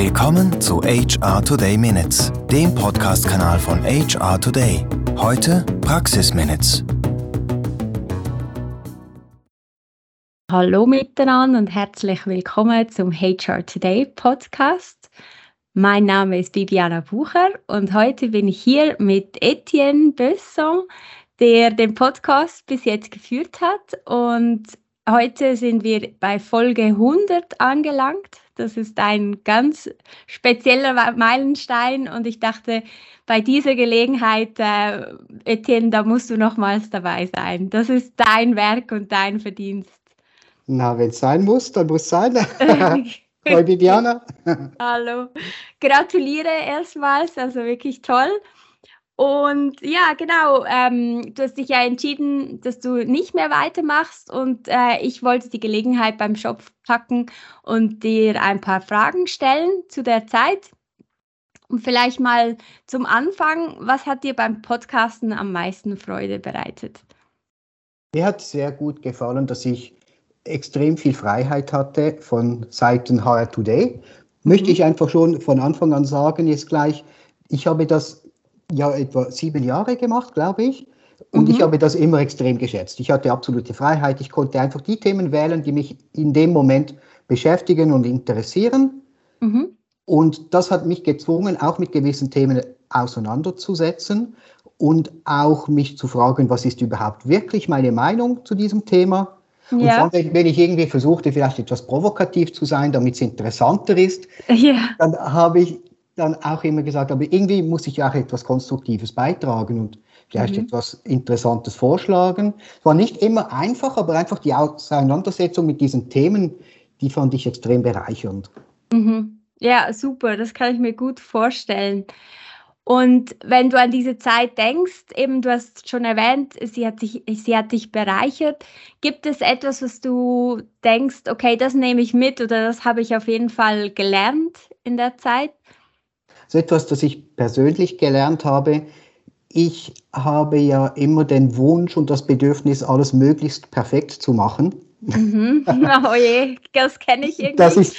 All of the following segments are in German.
Willkommen zu HR Today Minutes, dem Podcast-Kanal von HR Today. Heute Praxis Minutes. Hallo miteinander und herzlich willkommen zum HR Today Podcast. Mein Name ist Bibiana Bucher und heute bin ich hier mit Etienne Besson, der den Podcast bis jetzt geführt hat. Und heute sind wir bei Folge 100 angelangt. Das ist ein ganz spezieller Meilenstein und ich dachte, bei dieser Gelegenheit, äh, Etienne, da musst du nochmals dabei sein. Das ist dein Werk und dein Verdienst. Na, wenn es sein muss, dann muss es sein. Hallo Bibiana. Hallo. Gratuliere erstmals, also wirklich toll. Und ja, genau, ähm, du hast dich ja entschieden, dass du nicht mehr weitermachst und äh, ich wollte die Gelegenheit beim Schopf packen und dir ein paar Fragen stellen zu der Zeit. Und vielleicht mal zum Anfang, was hat dir beim Podcasten am meisten Freude bereitet? Mir hat sehr gut gefallen, dass ich extrem viel Freiheit hatte von Seiten HR Today. Möchte mhm. ich einfach schon von Anfang an sagen, jetzt gleich, ich habe das ja etwa sieben Jahre gemacht, glaube ich. Und mhm. ich habe das immer extrem geschätzt. Ich hatte absolute Freiheit. Ich konnte einfach die Themen wählen, die mich in dem Moment beschäftigen und interessieren. Mhm. Und das hat mich gezwungen, auch mit gewissen Themen auseinanderzusetzen und auch mich zu fragen, was ist überhaupt wirklich meine Meinung zu diesem Thema. Und ja. dann, wenn ich irgendwie versuchte, vielleicht etwas provokativ zu sein, damit es interessanter ist, ja. dann habe ich dann auch immer gesagt, aber irgendwie muss ich auch etwas Konstruktives beitragen und vielleicht mhm. etwas Interessantes vorschlagen. Es war nicht immer einfach, aber einfach die Auseinandersetzung mit diesen Themen, die fand ich extrem bereichernd. Mhm. Ja, super, das kann ich mir gut vorstellen. Und wenn du an diese Zeit denkst, eben du hast schon erwähnt, sie hat, dich, sie hat dich bereichert. Gibt es etwas, was du denkst, okay, das nehme ich mit oder das habe ich auf jeden Fall gelernt in der Zeit? So etwas, das ich persönlich gelernt habe. Ich habe ja immer den Wunsch und das Bedürfnis, alles möglichst perfekt zu machen. Mhm. Oh je, das kenne ich irgendwie. Das ist,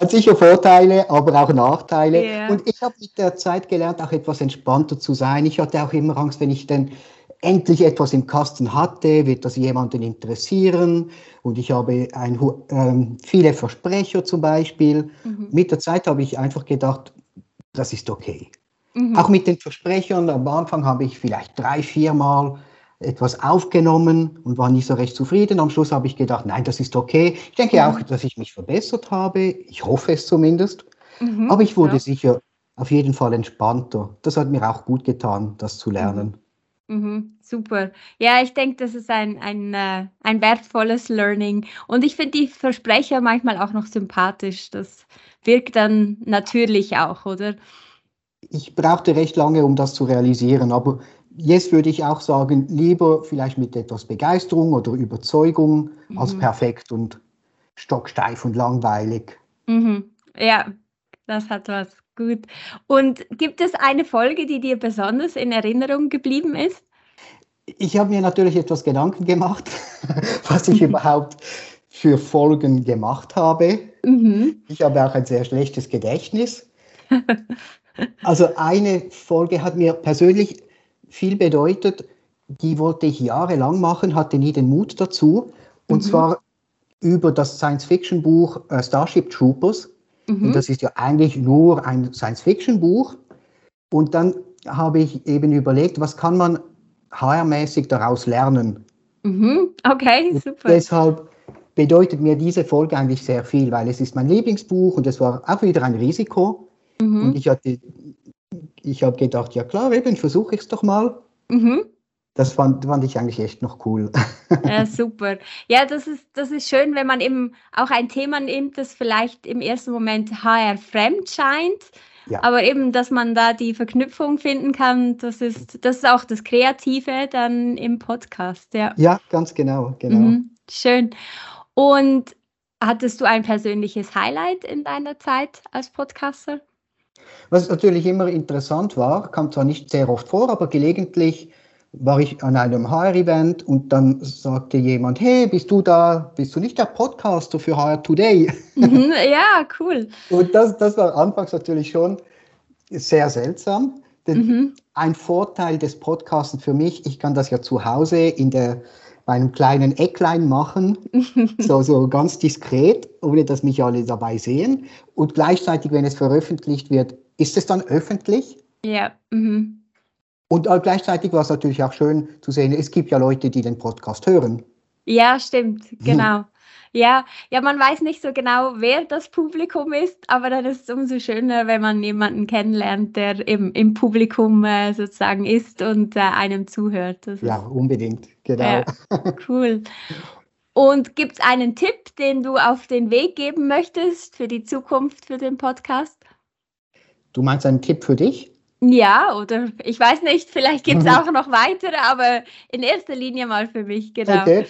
hat sicher Vorteile, aber auch Nachteile. Yeah. Und ich habe mit der Zeit gelernt, auch etwas entspannter zu sein. Ich hatte auch immer Angst, wenn ich denn endlich etwas im Kasten hatte, wird das jemanden interessieren. Und ich habe ein, ähm, viele Versprecher zum Beispiel. Mhm. Mit der Zeit habe ich einfach gedacht, das ist okay. Mhm. Auch mit den Versprechern, am Anfang habe ich vielleicht drei, vier Mal etwas aufgenommen und war nicht so recht zufrieden. Am Schluss habe ich gedacht, nein, das ist okay. Ich denke mhm. auch, dass ich mich verbessert habe. Ich hoffe es zumindest. Mhm, Aber ich wurde ja. sicher auf jeden Fall entspannter. Das hat mir auch gut getan, das zu lernen. Mhm, mhm super. Ja, ich denke, das ist ein, ein, äh, ein wertvolles Learning. Und ich finde die Versprecher manchmal auch noch sympathisch. Das wirkt dann natürlich auch, oder? Ich brauchte recht lange, um das zu realisieren, aber jetzt würde ich auch sagen, lieber vielleicht mit etwas Begeisterung oder Überzeugung mhm. als perfekt und stocksteif und langweilig. Mhm. Ja, das hat was. Gut. Und gibt es eine Folge, die dir besonders in Erinnerung geblieben ist? Ich habe mir natürlich etwas Gedanken gemacht, was ich überhaupt für Folgen gemacht habe. Mhm. Ich habe auch ein sehr schlechtes Gedächtnis. Also eine Folge hat mir persönlich viel bedeutet, die wollte ich jahrelang machen, hatte nie den Mut dazu. Und mhm. zwar über das Science-Fiction-Buch äh, Starship Troopers. Mhm. Und das ist ja eigentlich nur ein Science-Fiction-Buch. Und dann habe ich eben überlegt, was kann man HR-mäßig daraus lernen. Mhm. Okay, super. Und deshalb bedeutet mir diese Folge eigentlich sehr viel, weil es ist mein Lieblingsbuch und es war auch wieder ein Risiko. Mhm. Und ich hatte, ich habe gedacht, ja klar, eben versuche ich es doch mal. Mhm. Das fand, fand ich eigentlich echt noch cool. Ja, super. Ja, das ist, das ist schön, wenn man eben auch ein Thema nimmt, das vielleicht im ersten Moment HR fremd scheint. Ja. Aber eben, dass man da die Verknüpfung finden kann, das ist, das ist auch das Kreative dann im Podcast. Ja, ja ganz genau. genau. Mhm, schön. Und hattest du ein persönliches Highlight in deiner Zeit als Podcaster? Was natürlich immer interessant war, kam zwar nicht sehr oft vor, aber gelegentlich war ich an einem HR-Event und dann sagte jemand, hey, bist du da, bist du nicht der Podcaster für HR Today? Mhm, ja, cool. Und das, das war anfangs natürlich schon sehr seltsam. Denn mhm. ein Vorteil des Podcasts für mich, ich kann das ja zu Hause in der, bei einem kleinen Ecklein machen, so, so ganz diskret, ohne dass mich alle dabei sehen. Und gleichzeitig, wenn es veröffentlicht wird, ist es dann öffentlich. Ja. Mhm. Und gleichzeitig war es natürlich auch schön zu sehen, es gibt ja Leute, die den Podcast hören. Ja, stimmt, genau. Ja, ja, man weiß nicht so genau, wer das Publikum ist, aber dann ist es umso schöner, wenn man jemanden kennenlernt, der im, im Publikum äh, sozusagen ist und äh, einem zuhört. Das ja, unbedingt, genau. Ja, cool. Und gibt es einen Tipp, den du auf den Weg geben möchtest für die Zukunft für den Podcast? Du meinst einen Tipp für dich? Ja, oder ich weiß nicht, vielleicht gibt es auch noch weitere, aber in erster Linie mal für mich, genau. Okay.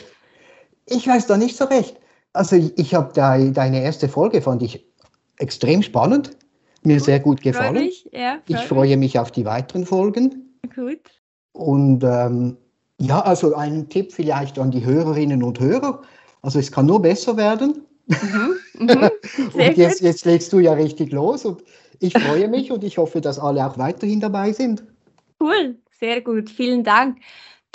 Ich weiß da nicht so recht. Also ich habe deine erste Folge fand ich extrem spannend, mir gut, sehr gut gefallen. Freu mich. Ja, ich freue mich. mich auf die weiteren Folgen. Gut. Und ähm, ja, also ein Tipp vielleicht an die Hörerinnen und Hörer. Also es kann nur besser werden. Mhm, mhm, und jetzt, jetzt legst du ja richtig los und ich freue mich und ich hoffe, dass alle auch weiterhin dabei sind. Cool, sehr gut, vielen Dank.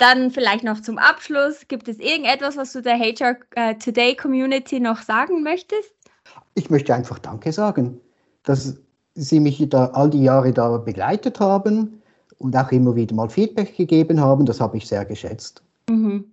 Dann vielleicht noch zum Abschluss, gibt es irgendetwas, was du der HR äh, Today Community noch sagen möchtest? Ich möchte einfach Danke sagen, dass Sie mich da all die Jahre da begleitet haben und auch immer wieder mal Feedback gegeben haben. Das habe ich sehr geschätzt. Mhm.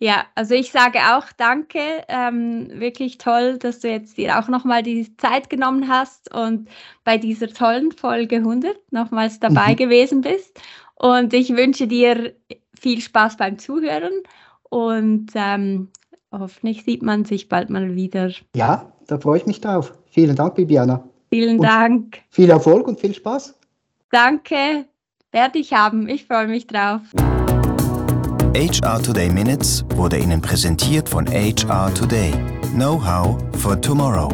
Ja, also ich sage auch danke. Ähm, wirklich toll, dass du jetzt dir auch nochmal die Zeit genommen hast und bei dieser tollen Folge 100 nochmals dabei mhm. gewesen bist. Und ich wünsche dir viel Spaß beim Zuhören und ähm, hoffentlich sieht man sich bald mal wieder. Ja, da freue ich mich drauf. Vielen Dank, Bibiana. Vielen und Dank. Viel Erfolg und viel Spaß. Danke, werde ich haben. Ich freue mich drauf. HR Today Minutes wurde Ihnen präsentiert von HR Today. Know-how for tomorrow.